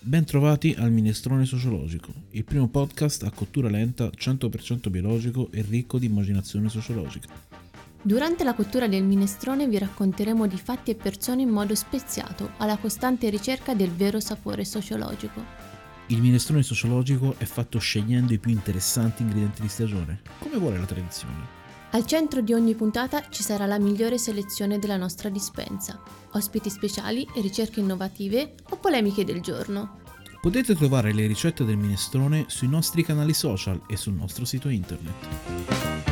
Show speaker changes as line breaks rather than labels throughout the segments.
Bentrovati al Minestrone Sociologico, il primo podcast a cottura lenta, 100% biologico e ricco di immaginazione sociologica.
Durante la cottura del minestrone vi racconteremo di fatti e persone in modo speziato, alla costante ricerca del vero sapore sociologico.
Il minestrone sociologico è fatto scegliendo i più interessanti ingredienti di stagione, come vuole la tradizione.
Al centro di ogni puntata ci sarà la migliore selezione della nostra dispensa, ospiti speciali, ricerche innovative o polemiche del giorno.
Potete trovare le ricette del minestrone sui nostri canali social e sul nostro sito internet.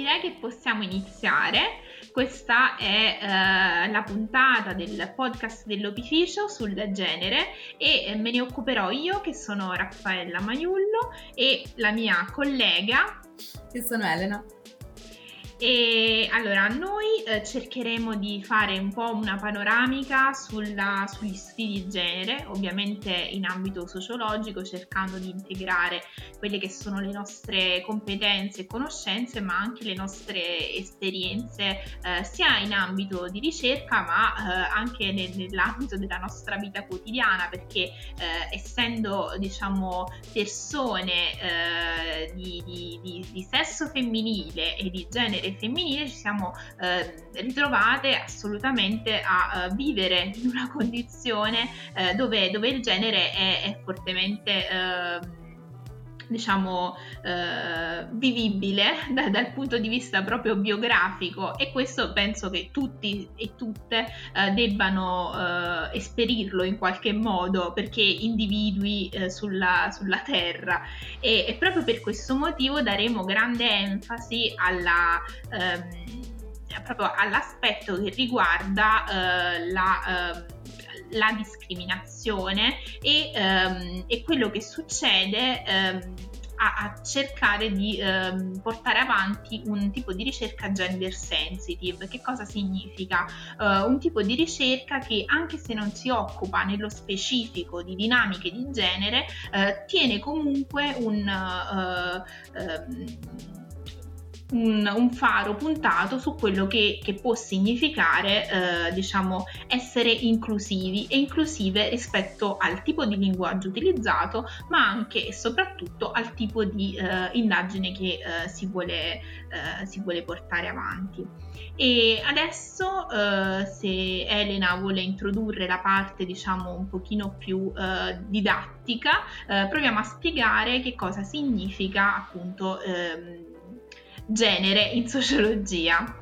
Direi che possiamo iniziare. Questa è eh, la puntata del podcast dell'opificio sul genere e eh, me ne occuperò io che sono Raffaella Maiullo e la mia collega
che sono Elena.
E allora noi eh, cercheremo di fare un po' una panoramica sulla, sugli studi di genere, ovviamente in ambito sociologico, cercando di integrare quelle che sono le nostre competenze e conoscenze, ma anche le nostre esperienze, eh, sia in ambito di ricerca, ma eh, anche nel, nell'ambito della nostra vita quotidiana, perché eh, essendo diciamo persone di, di, di, di sesso femminile e di genere femminile ci siamo eh, ritrovate assolutamente a uh, vivere in una condizione eh, dove, dove, il genere è, è fortemente eh, diciamo eh, vivibile da, dal punto di vista proprio biografico. E questo penso che tutti e tutte eh, debbano eh, esperirlo in qualche modo perché individui eh, sulla, sulla terra. E, e, proprio per questo motivo daremo grande enfasi alla ehm, proprio all'aspetto che riguarda eh, la ehm, la discriminazione e, um, e quello che succede um, a, a, cercare di um, portare avanti un tipo di ricerca gender sensitive. Che cosa significa? Uh, un tipo di ricerca che anche se non si occupa nello specifico di dinamiche di genere, uh, tiene comunque un... Uh, un, un, faro puntato su quello che, che può significare eh, diciamo essere inclusivi e inclusive rispetto al tipo di linguaggio utilizzato ma anche e soprattutto al tipo di eh, indagine che eh, si, vuole, eh, si, vuole, portare avanti. E adesso eh, se Elena vuole introdurre la parte diciamo un pochino più eh, didattica proviamo a spiegare che cosa significa appunto ehm, genere in sociologia?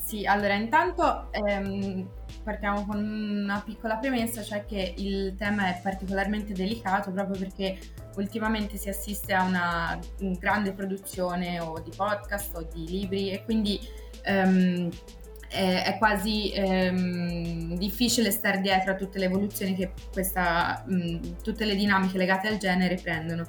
Sì, allora intanto ehm, partiamo con una piccola premessa, cioè che il tema è particolarmente delicato proprio perché ultimamente si assiste a una grande produzione o di podcast o di libri e quindi ehm, è, è, quasi ehm, difficile stare dietro a tutte le evoluzioni che questa, mh, tutte le dinamiche legate al genere prendono.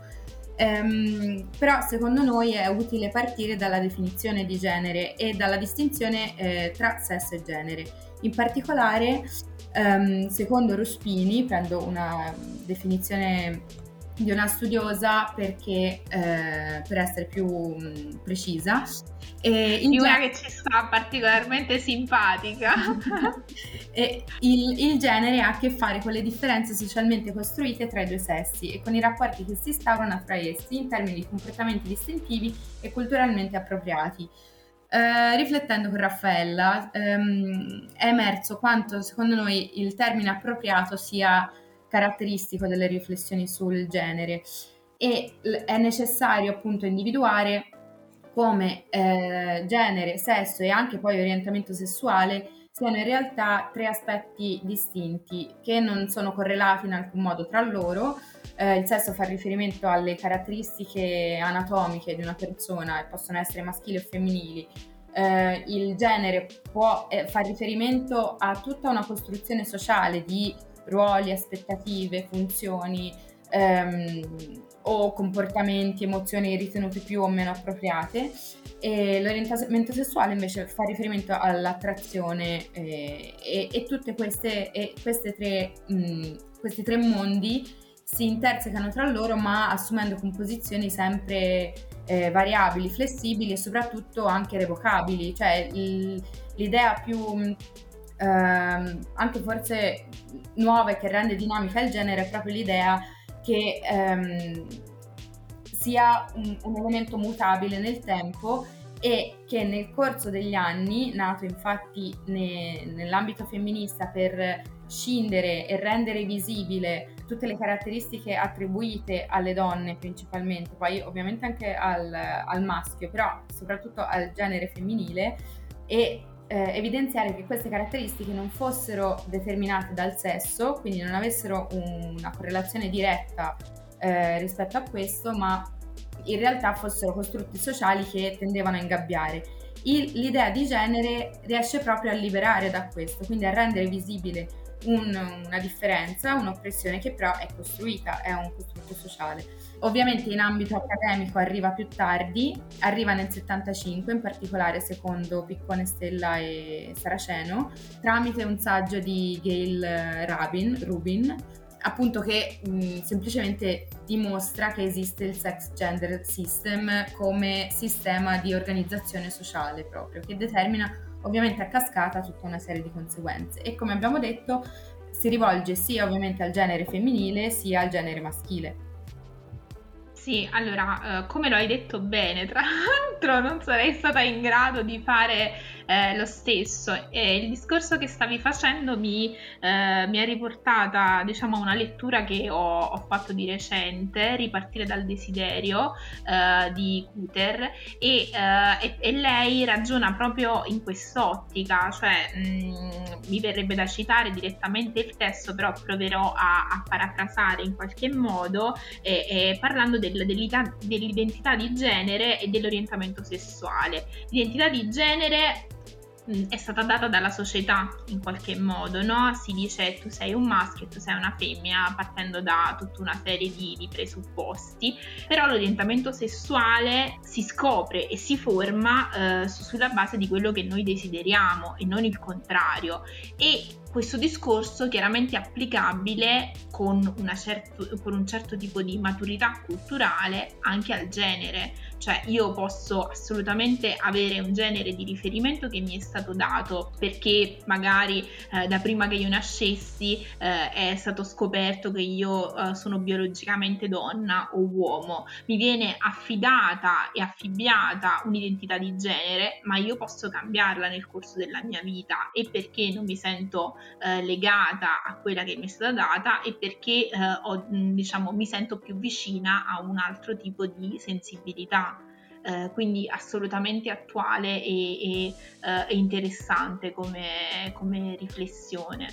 Um, però secondo noi è utile partire dalla definizione di genere e dalla distinzione eh, tra sesso e genere. In particolare, um, secondo Ruspini, prendo una definizione di una studiosa perché, eh, per essere più precisa,
e di una gen- che ci sta particolarmente simpatica.
il, il, genere ha a che fare con le differenze socialmente costruite tra i due sessi e con i rapporti che si instaurano tra essi in termini di comportamenti distintivi e culturalmente appropriati. Uh, riflettendo con Raffaella, um, è emerso quanto secondo noi il termine appropriato sia caratteristico delle riflessioni sul genere e è necessario appunto individuare come eh, genere, sesso e anche poi orientamento sessuale siano in realtà tre aspetti distinti che non sono correlati in alcun modo tra loro. Eh, il sesso fa riferimento alle caratteristiche anatomiche di una persona e possono essere maschili o femminili. Eh, il genere può eh, fare riferimento a tutta una costruzione sociale di ruoli, aspettative, funzioni, ehm, o comportamenti, emozioni ritenute più o meno appropriate. E l'orientamento sessuale invece fa riferimento all'attrazione eh, e, e, mh, questi tre mondi si intersecano tra loro ma assumendo composizioni sempre eh, variabili, flessibili e soprattutto anche revocabili, cioè il, l'idea più ehm, anche forse nuova e che rende dinamica il genere è proprio l'idea che ehm, sia un, un elemento mutabile nel tempo e che nel corso degli anni, nato infatti ne, nell'ambito femminista per scindere e rendere visibile tutte le caratteristiche attribuite alle donne principalmente, poi ovviamente anche al, al maschio, però soprattutto al genere femminile e eh, evidenziare che queste caratteristiche non fossero determinate dal sesso, quindi non avessero un, una correlazione diretta eh, rispetto a questo, ma in realtà fossero costrutti sociali che tendevano a ingabbiare. Il, l'idea di genere riesce proprio a liberare da questo, quindi a rendere visibile un, una differenza, un'oppressione che però è costruita, è un costrutto sociale. Ovviamente in ambito accademico arriva più tardi, arriva nel 75 in particolare secondo Piccone Stella e Saraceno, tramite un saggio di Gail Rabin, Rubin, appunto che mh, semplicemente dimostra che esiste il sex gender system come sistema di organizzazione sociale proprio, che determina ovviamente a cascata tutta una serie di conseguenze e come abbiamo detto si rivolge sia ovviamente al genere femminile sia al genere maschile.
Sì, allora, uh, come lo hai detto bene, tra l'altro non sarei stata in grado di fare eh, lo stesso. E il discorso che stavi facendo mi, eh, mi ha riportata, diciamo, a una lettura che ho, ho, fatto di recente, Ripartire dal desiderio eh, di Cuter, e, eh, e, e, lei ragiona proprio in quest'ottica, cioè mh, mm, mi verrebbe da citare direttamente il testo, però proverò a, a parafrasare in qualche modo, parlando del dell'identità di genere e dell'orientamento sessuale. L'identità di genere Mm, è stata data dalla società in qualche modo, no? Si dice tu sei un maschio e tu sei una femmina partendo da tutta una serie di, di presupposti, però l'orientamento sessuale si scopre e si forma eh, sulla base di quello che noi desideriamo e non il contrario e questo discorso chiaramente è applicabile con, certo, con, un certo tipo di maturità culturale anche al genere, cioè io posso assolutamente avere un genere di riferimento che mi è stato dato perché magari eh, da prima che io nascessi eh, è stato scoperto che io eh, sono biologicamente donna o uomo, mi viene affidata e affibbiata un'identità di genere, ma io posso cambiarla nel corso della mia vita. E perché non mi sento eh, legata a quella che mi è stata data e perché eh, ho, diciamo, mi sento più vicina a un altro tipo di sensibilità. Eh, quindi assolutamente attuale e, eh, e interessante come, come, riflessione.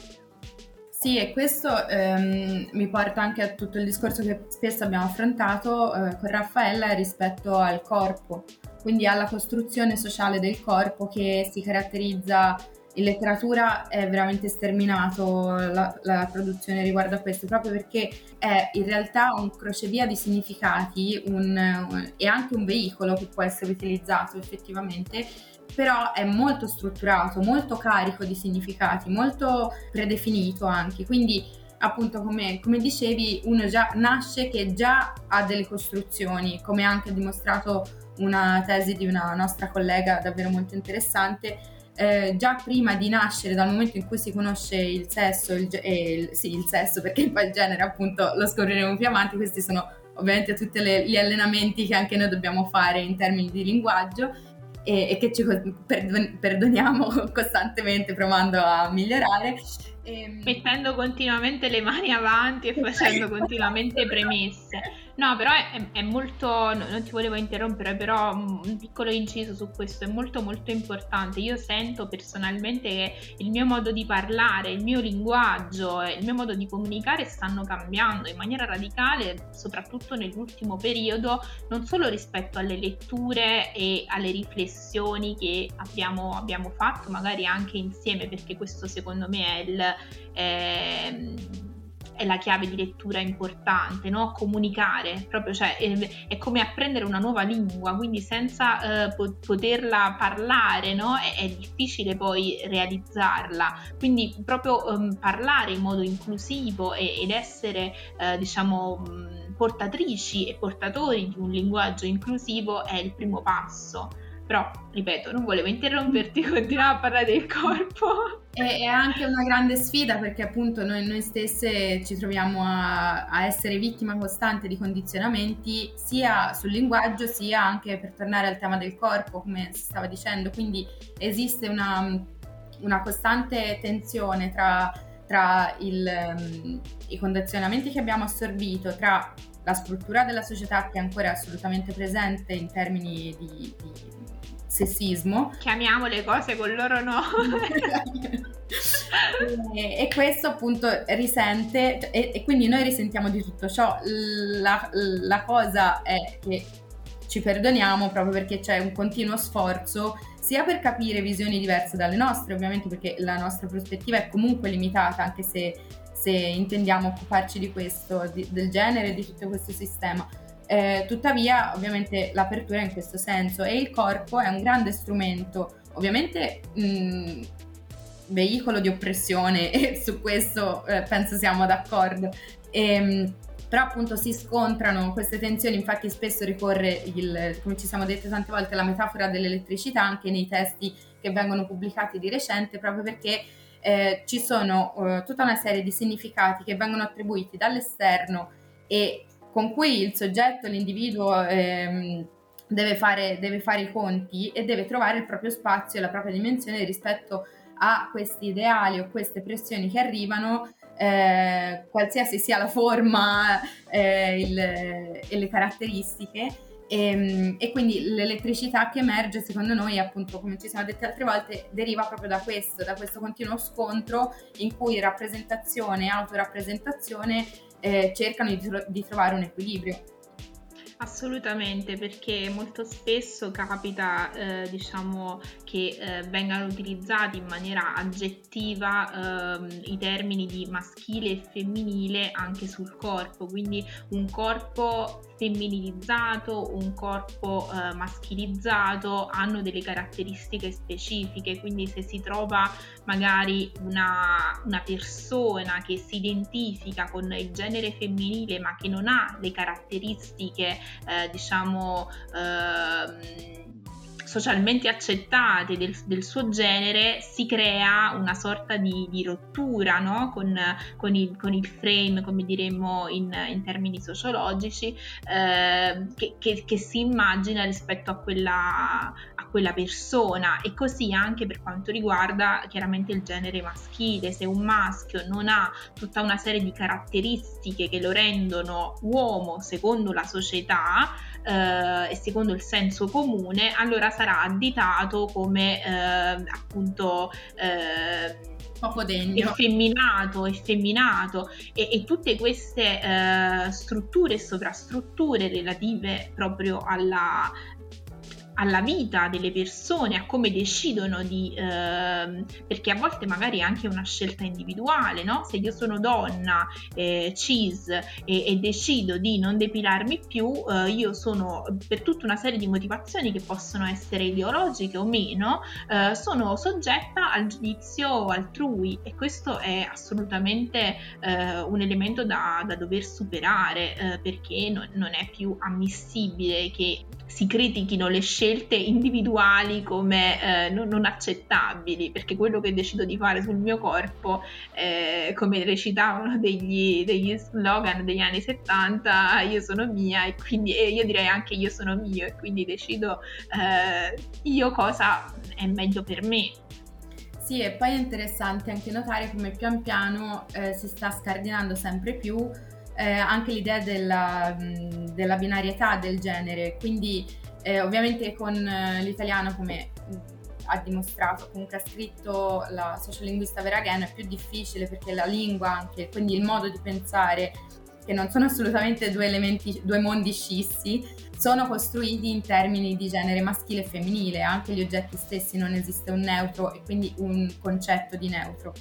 Sì, e questo ehm, mi porta anche a tutto il discorso che spesso abbiamo affrontato eh, con Raffaella rispetto al corpo, quindi alla costruzione sociale del corpo che si caratterizza in letteratura è veramente sterminato la, la, produzione riguardo a questo, proprio perché è in realtà un crocevia di significati un, un, e anche un veicolo che può essere utilizzato effettivamente, però è molto strutturato, molto carico di significati, molto predefinito anche, quindi appunto come, come dicevi uno già nasce che già ha delle costruzioni, come anche dimostrato una tesi di una nostra collega davvero molto interessante, eh, già prima di nascere, dal momento in cui si conosce il sesso, il, il, sì, il sesso, perché poi il genere appunto lo scopriremo più avanti, questi sono ovviamente tutti gli allenamenti che anche noi dobbiamo fare in termini di linguaggio e, e che ci perdoniamo costantemente provando a migliorare.
Ehm, Mettendo continuamente le mani avanti e facendo continuamente premesse. No, però è, è, molto, non ti volevo interrompere, però un piccolo inciso su questo è molto molto importante. Io sento personalmente che il mio modo di parlare, il mio linguaggio, il mio modo di comunicare stanno cambiando in maniera radicale, soprattutto nell'ultimo periodo, non solo rispetto alle letture e alle riflessioni che abbiamo, abbiamo fatto, magari anche insieme, perché questo secondo me è il... Eh, è la chiave di lettura importante, no? comunicare, proprio cioè è, è, come apprendere una nuova lingua, quindi senza eh, poterla parlare no? è, è, difficile poi realizzarla, quindi proprio um, parlare in modo inclusivo e, ed essere eh, diciamo portatrici e portatori di un linguaggio inclusivo è il primo passo. Però, ripeto, non volevo interromperti, continuavo a parlare del corpo.
È, anche una grande sfida perché appunto noi, noi stesse ci troviamo a, a, essere vittima costante di condizionamenti sia sul linguaggio sia anche per tornare al tema del corpo, come si stava dicendo. Quindi esiste una, una costante tensione tra, tra il, um, i condizionamenti che abbiamo assorbito, tra la struttura della società che è ancora assolutamente presente in termini di, di sessismo.
Chiamiamo le cose con loro no.
e, e, questo appunto risente, e, e, quindi noi risentiamo di tutto ciò. La, la cosa è che ci perdoniamo proprio perché c'è un continuo sforzo sia per capire visioni diverse dalle nostre, ovviamente perché la nostra prospettiva è comunque limitata, anche se, se intendiamo occuparci di questo, di, del genere e di tutto questo sistema eh, tuttavia, ovviamente, l'apertura è in questo senso e il corpo è un grande strumento, ovviamente mh, veicolo di oppressione e su questo eh, penso siamo d'accordo. E, ehm, però appunto si scontrano queste tensioni, infatti spesso ricorre, il, come ci siamo dette tante volte, la metafora dell'elettricità anche nei testi che vengono pubblicati di recente, proprio perché eh, ci sono eh, tutta una serie di significati che vengono attribuiti dall'esterno e con cui il soggetto, l'individuo ehm, deve, fare, deve fare i conti e deve trovare il proprio spazio e la propria dimensione rispetto a questi ideali o queste pressioni che arrivano, eh, qualsiasi sia la forma eh, il, e le caratteristiche. E, ehm, e, quindi l'elettricità che emerge, secondo noi, appunto, come ci siamo detti altre volte, deriva proprio da questo, da questo continuo scontro in cui rappresentazione e autorappresentazione eh, cercano di, di trovare un equilibrio.
Assolutamente, perché molto spesso capita, eh, diciamo, che eh, vengano utilizzati in maniera aggettiva eh, i termini di maschile e femminile anche sul corpo, quindi un corpo femminilizzato, un corpo eh, maschilizzato hanno delle caratteristiche specifiche, quindi se si trova magari una, una persona che si identifica con il genere femminile ma che non ha le caratteristiche eh, diciamo eh, socialmente accettate del, del, suo genere si crea una sorta di, di rottura no? con, con, il, con, il, frame, come diremmo in, in termini sociologici, eh, che, che, che, si immagina rispetto a quella, quella persona e così anche per quanto riguarda chiaramente il genere maschile, se un maschio non ha tutta una serie di caratteristiche che lo rendono uomo secondo la società, eh, e secondo il senso comune, allora sarà additato come eh, appunto
eh, poco degno.
Effeminato, effeminato e, e tutte queste eh, strutture e sovrastrutture relative proprio alla, alla vita delle persone, a come decidono di, eh, perché a volte magari è anche una scelta individuale, no? Se io sono donna, eh, cis e, e, decido di non depilarmi più, eh, io sono per tutta una serie di motivazioni che possono essere ideologiche o meno, eh, sono soggetta al giudizio altrui e questo è assolutamente eh, un elemento da, da dover superare eh, perché non, non è più ammissibile che si critichino le scelte individuali come eh, non, non, accettabili, perché quello che decido di fare sul mio corpo, eh, come recitavano degli, degli, slogan degli anni 70, io sono mia e quindi e io direi anche io sono mio e quindi decido eh, io cosa è meglio per me.
Sì, e poi è interessante anche notare come pian piano eh, si sta scardinando sempre più eh, anche l'idea della, della, binarietà del genere, quindi eh, ovviamente con eh, l'italiano come ha dimostrato, comunque ha scritto la sociolinguista Veraghen, è più difficile perché la lingua anche, quindi il modo di pensare, che non sono assolutamente due elementi, due mondi scissi, sono costruiti in termini di genere maschile e femminile, anche gli oggetti stessi non esiste un neutro e quindi un concetto di neutro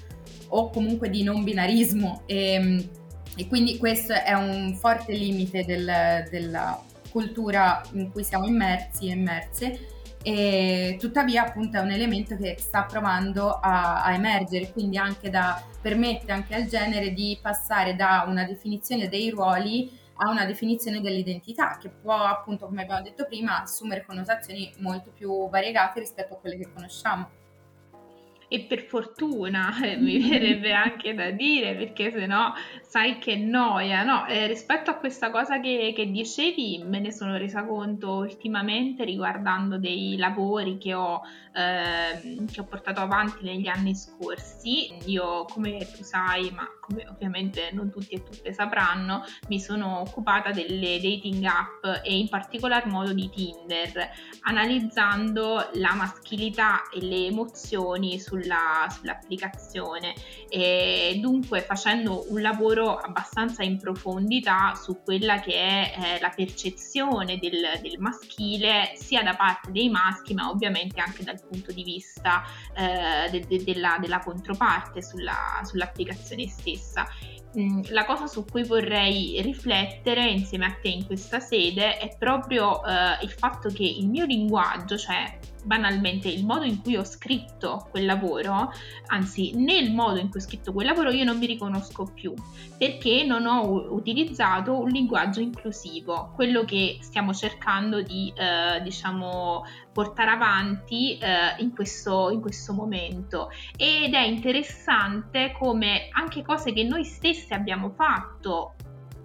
o comunque di non binarismo. E, e quindi questo è un forte limite del, della cultura in cui siamo immersi e immerse. E tuttavia appunto è un elemento che sta provando a, a, emergere, quindi anche da, permette anche al genere di passare da una definizione dei ruoli a una definizione dell'identità che può appunto come abbiamo detto prima assumere connotazioni molto più variegate rispetto a quelle che conosciamo
e per fortuna eh, mi verrebbe anche da dire perché se no sai che noia no? Eh, rispetto a questa cosa che, che, dicevi me ne sono resa conto ultimamente riguardando dei lavori che ho, eh, che ho portato avanti negli anni scorsi. Io come tu sai ma come ovviamente non tutti e tutte sapranno mi sono occupata delle dating app e in particolar modo di Tinder analizzando la maschilità e le emozioni sul sulla, sull'applicazione. E dunque facendo un lavoro abbastanza in profondità su quella che è eh, la percezione del, del, maschile sia da parte dei maschi ma ovviamente anche dal punto di vista eh, de, de, della, della, controparte sulla, sull'applicazione stessa mm, la cosa su cui vorrei riflettere insieme a te in questa sede è proprio eh, il fatto che il mio linguaggio, cioè banalmente il modo in cui ho scritto quel lavoro, anzi nel modo in cui ho scritto quel lavoro io non mi riconosco più perché non ho utilizzato un linguaggio inclusivo, quello che stiamo cercando di eh, diciamo portare avanti eh, in, questo, in questo momento. Ed è interessante come anche cose che noi stessi abbiamo fatto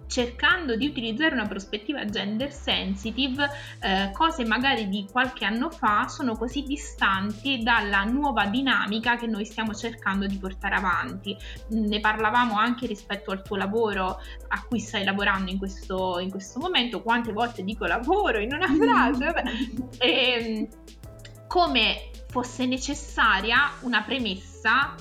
cercando di utilizzare una prospettiva gender sensitive, eh, cose magari di qualche anno fa sono così distanti dalla nuova dinamica che noi stiamo cercando di portare avanti. Ne parlavamo anche rispetto al tuo lavoro a cui stai lavorando in questo, in questo momento, quante volte dico lavoro in una frase, e, ehm, come fosse necessaria una premessa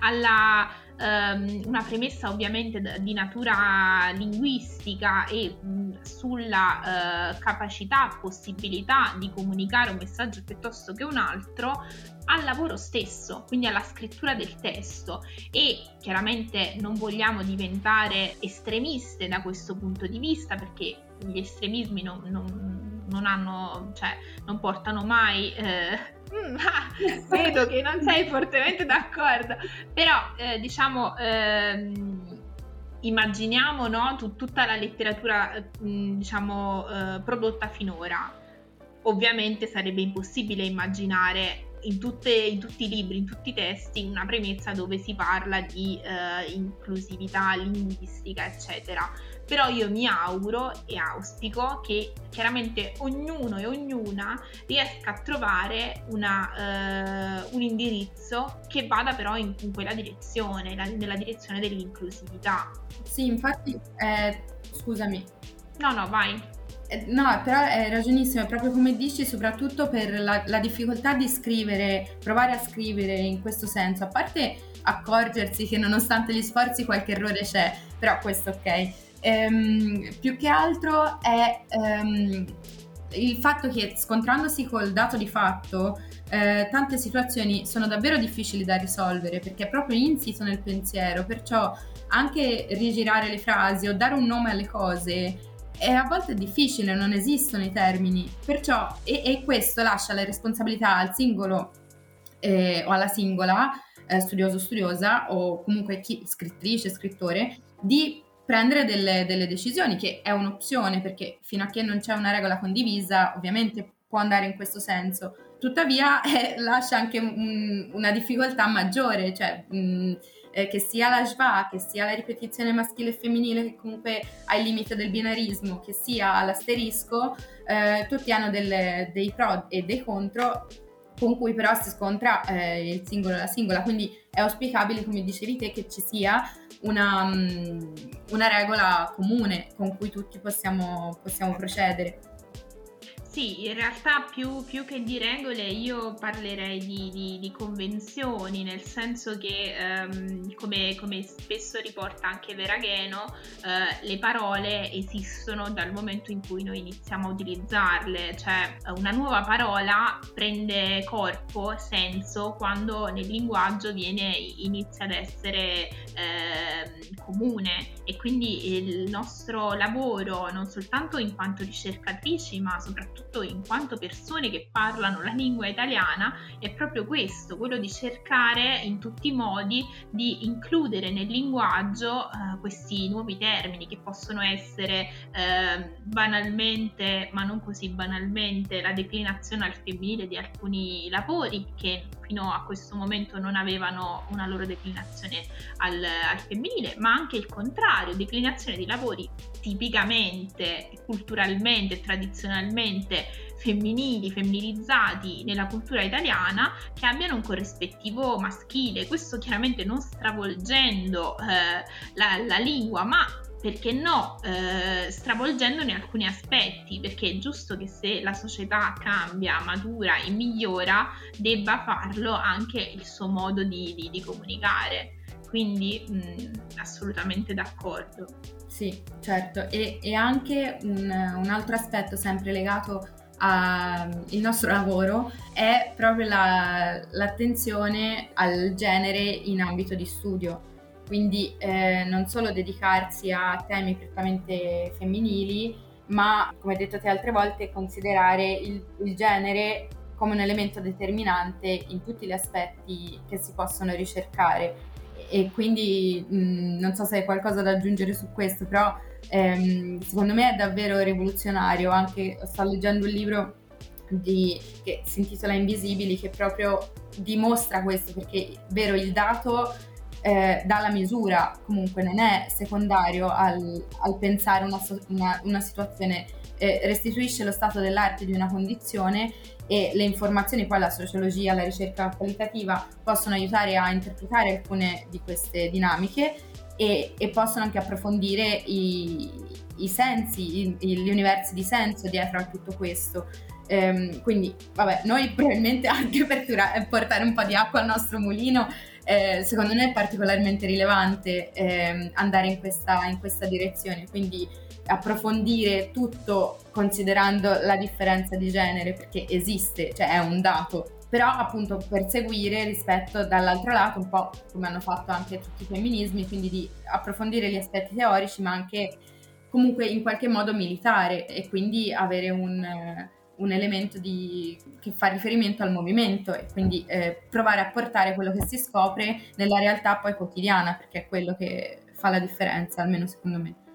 alla ehm, una premessa ovviamente di natura linguistica e mh, sulla eh, capacità, possibilità di comunicare un messaggio piuttosto che un altro al lavoro stesso, quindi alla scrittura del testo. E chiaramente non vogliamo diventare estremiste da questo punto di vista perché gli estremismi non, non, non hanno, cioè, non portano mai eh, Mm, ah, vedo che non sei fortemente d'accordo, però eh, diciamo ehm, immaginiamo no, t- tutta la letteratura mm, diciamo eh, prodotta finora. Ovviamente sarebbe impossibile immaginare in, tutte, in, tutti i libri, in tutti i testi, una premessa dove si parla di eh, inclusività linguistica, eccetera però io mi auguro e auspico che chiaramente ognuno e ognuna riesca a trovare una, uh, un indirizzo che vada però in, in quella direzione, la, nella direzione dell'inclusività.
Sì, infatti, eh, scusami.
No, no, vai.
Eh, no, però è ragionissimo, è proprio come dici, soprattutto per la, la, difficoltà di scrivere, provare a scrivere in questo senso, a parte accorgersi che nonostante gli sforzi qualche errore c'è, però questo ok ehm, più che altro è ehm, il fatto che scontrandosi col dato di fatto eh, tante situazioni sono davvero difficili da risolvere perché è proprio insito nel pensiero, perciò anche rigirare le frasi o dare un nome alle cose è a volte difficile, non esistono i termini, perciò e, e questo lascia la responsabilità al singolo eh, o alla singola eh, studioso studiosa o comunque chi, scrittrice, scrittore di prendere delle, delle, decisioni, che è un'opzione perché fino a che non c'è una regola condivisa ovviamente può andare in questo senso. Tuttavia eh, lascia anche un, una difficoltà maggiore, cioè mh, eh, che sia la schwa, che sia la ripetizione maschile e femminile che comunque ha il limite del binarismo, che sia l'asterisco, eh, tutti hanno delle, dei pro e dei contro con cui però si scontra eh, il singolo e la singola, quindi è auspicabile, come dicevi te, che ci sia una, mm, una regola comune con cui tutti possiamo, possiamo procedere.
Sì, in realtà più, più, che di regole io parlerei di, di, di convenzioni, nel senso che um, come, come, spesso riporta anche Veragheno, uh, le parole esistono dal momento in cui noi iniziamo a utilizzarle, cioè una nuova parola prende corpo, senso, quando nel linguaggio viene, inizia ad essere eh, comune. E quindi il nostro lavoro non soltanto in quanto ricercatrici ma soprattutto in quanto persone che parlano la lingua italiana è proprio questo, quello di cercare in tutti i modi di includere nel linguaggio eh, questi nuovi termini che possono essere eh, banalmente ma non così banalmente la declinazione al femminile di alcuni lavori che fino a questo momento non avevano una loro declinazione al, al femminile, ma anche il contrario, declinazione di lavori tipicamente, culturalmente e tradizionalmente femminili, femminilizzati nella cultura italiana che abbiano un corrispettivo maschile. Questo chiaramente non stravolgendo eh, la, la lingua, ma perché no, eh, stravolgendone alcuni aspetti, perché è giusto che se la società cambia, matura e migliora, debba farlo anche il suo modo di, di, di comunicare. Quindi mh, assolutamente d'accordo.
Sì, certo, e, e anche un, un, altro aspetto sempre legato al nostro lavoro è proprio la, l'attenzione al genere in ambito di studio quindi eh, non solo dedicarsi a temi prettamente femminili, ma come detto te altre volte, considerare il, il genere come un elemento determinante in tutti gli aspetti che si possono ricercare. E quindi mh, non so se hai qualcosa da aggiungere su questo, però ehm, secondo me è davvero rivoluzionario. Anche sto leggendo un libro di, che si intitola Invisibili, che proprio dimostra questo, perché vero il dato eh, dà misura, comunque non è secondario al, al pensare una, una, una situazione, eh, restituisce lo stato dell'arte di una condizione e le informazioni, poi la sociologia, la ricerca qualitativa possono aiutare a interpretare alcune di queste dinamiche e, e possono anche approfondire i, i sensi, i, gli universi di senso dietro a tutto questo. Ehm, quindi, vabbè, noi probabilmente anche per portare un po' di acqua al nostro mulino eh, secondo me è particolarmente rilevante eh, andare in questa, in questa direzione, quindi approfondire tutto considerando la differenza di genere perché esiste, cioè è un dato, però appunto perseguire rispetto dall'altro lato un po' come hanno fatto anche tutti i femminismi, quindi di approfondire gli aspetti teorici ma anche comunque in qualche modo militare e quindi avere un, un elemento di, che fa riferimento al movimento e quindi eh, provare a portare quello che si scopre nella realtà poi quotidiana, perché è quello che fa la differenza, almeno secondo me.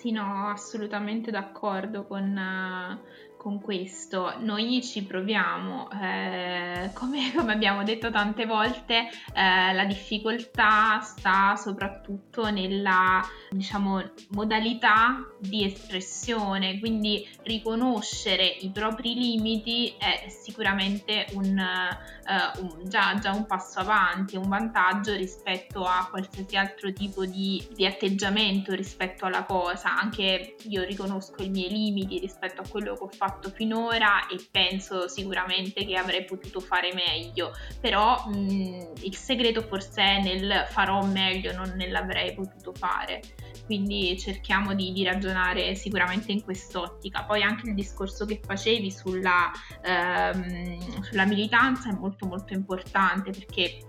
Sì, no, assolutamente d'accordo con, uh, con questo. Noi ci proviamo, eh, come, come, abbiamo detto tante volte, eh, la difficoltà sta soprattutto nella diciamo, modalità di espressione, quindi riconoscere i propri limiti è sicuramente un, uh, un, già, già, un passo avanti, un vantaggio rispetto a qualsiasi altro tipo di, di atteggiamento rispetto alla cosa. Anche io riconosco i miei limiti rispetto a quello che ho fatto fatto finora e penso sicuramente che avrei potuto fare meglio, però mh, il segreto forse è nel farò meglio, non nell'avrei potuto fare. Quindi cerchiamo di, di ragionare sicuramente in quest'ottica. Poi anche il discorso che facevi sulla, ehm, sulla militanza è molto molto importante perché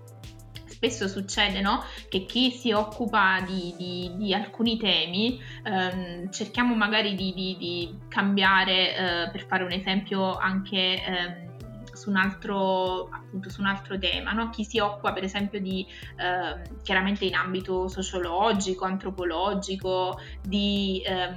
spesso succede no? che chi si occupa di, di, di alcuni temi ehm, cerchiamo magari di, di cambiare, eh, per fare un esempio anche... Ehm, su un altro, appunto, su un altro tema, no? chi si occupa per esempio di, eh, chiaramente in ambito sociologico, antropologico, di eh,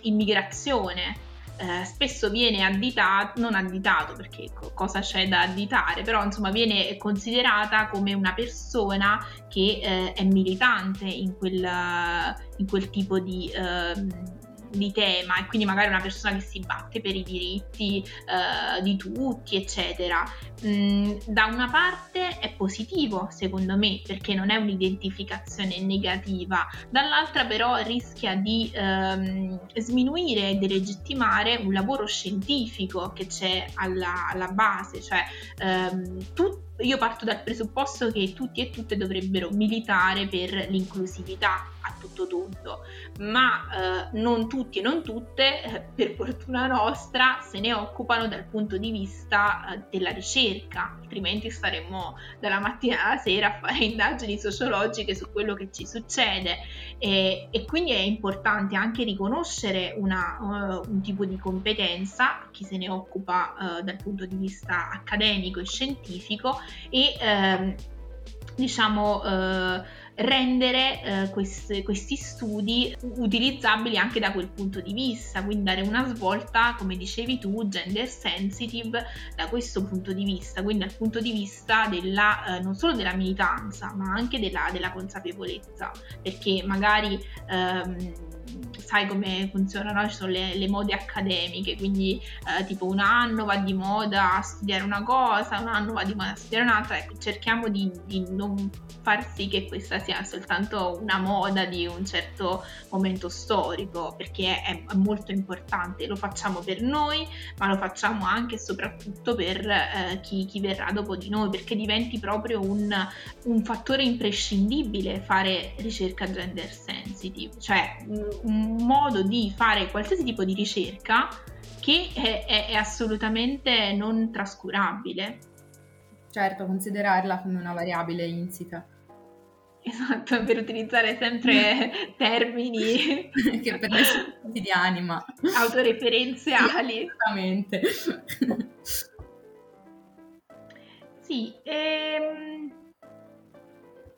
immigrazione, eh, spesso viene additato, non additato perché cosa c'è da additare, però insomma viene considerata come una persona che eh, è militante in quel, in quel tipo di, eh, di tema e quindi magari una persona che si batte per i diritti uh, di tutti, eccetera. Mm, da una parte è positivo, secondo me, perché non è un'identificazione negativa, dall'altra però rischia di um, sminuire e delegittimare un lavoro scientifico che c'è alla, alla base, cioè um, tutti io parto dal presupposto che tutti e tutte dovrebbero militare per l'inclusività a tutto tondo, ma eh, non tutti e non tutte, eh, per fortuna nostra, se ne occupano dal punto di vista eh, della ricerca, altrimenti staremmo dalla mattina alla sera a fare indagini sociologiche su quello che ci succede. E, e quindi è importante anche riconoscere una, uh, un tipo di competenza, chi se ne occupa uh, dal punto di vista accademico e scientifico e ehm, diciamo rendere eh, questi, questi studi utilizzabili anche da quel punto di vista, quindi dare una svolta, come dicevi tu, gender sensitive da questo punto di vista, quindi dal punto di vista della, eh, non solo della militanza, ma anche della, della consapevolezza, perché magari ehm, sai come funzionano, ci sono le, le mode accademiche, quindi eh, tipo un anno va di moda a studiare una cosa, un anno va di moda a studiare un'altra, ecco, cerchiamo di, di non far sì che questa sia soltanto una moda di un certo momento storico, perché è, è molto importante, lo facciamo per noi, ma lo facciamo anche e soprattutto per eh, chi, chi, verrà dopo di noi, perché diventi proprio un, un fattore imprescindibile fare ricerca gender sensitive, cioè un, un modo di fare qualsiasi tipo di ricerca che è, è, è assolutamente non trascurabile.
Certo, considerarla come una variabile insita.
Esatto, per utilizzare sempre termini
che per noi sono quotidiani, ma
autoreferenziali.
Esattamente.
sì, ehm...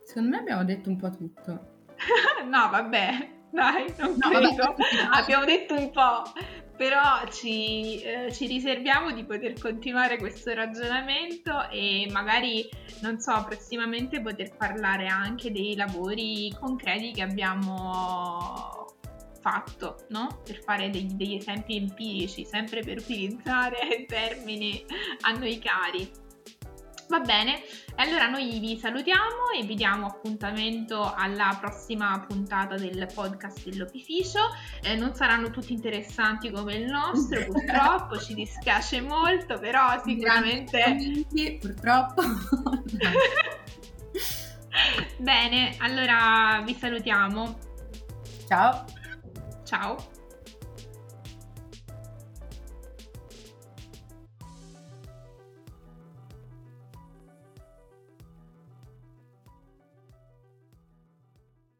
secondo me abbiamo detto un po' tutto.
no, vabbè, dai, non no, credo. Abbiamo detto un po', però ci, eh, ci, riserviamo di poter continuare questo ragionamento e magari, non so, prossimamente poter parlare anche dei lavori concreti che abbiamo fatto, no? Per fare degli, degli esempi empirici, sempre per utilizzare termini a noi cari. Va bene, allora noi vi salutiamo e vi diamo appuntamento alla prossima puntata del podcast dell'opificio. Eh, non saranno tutti interessanti come il nostro, purtroppo, ci dispiace molto, però sicuramente...
Purtroppo.
bene, allora vi salutiamo.
Ciao.
Ciao.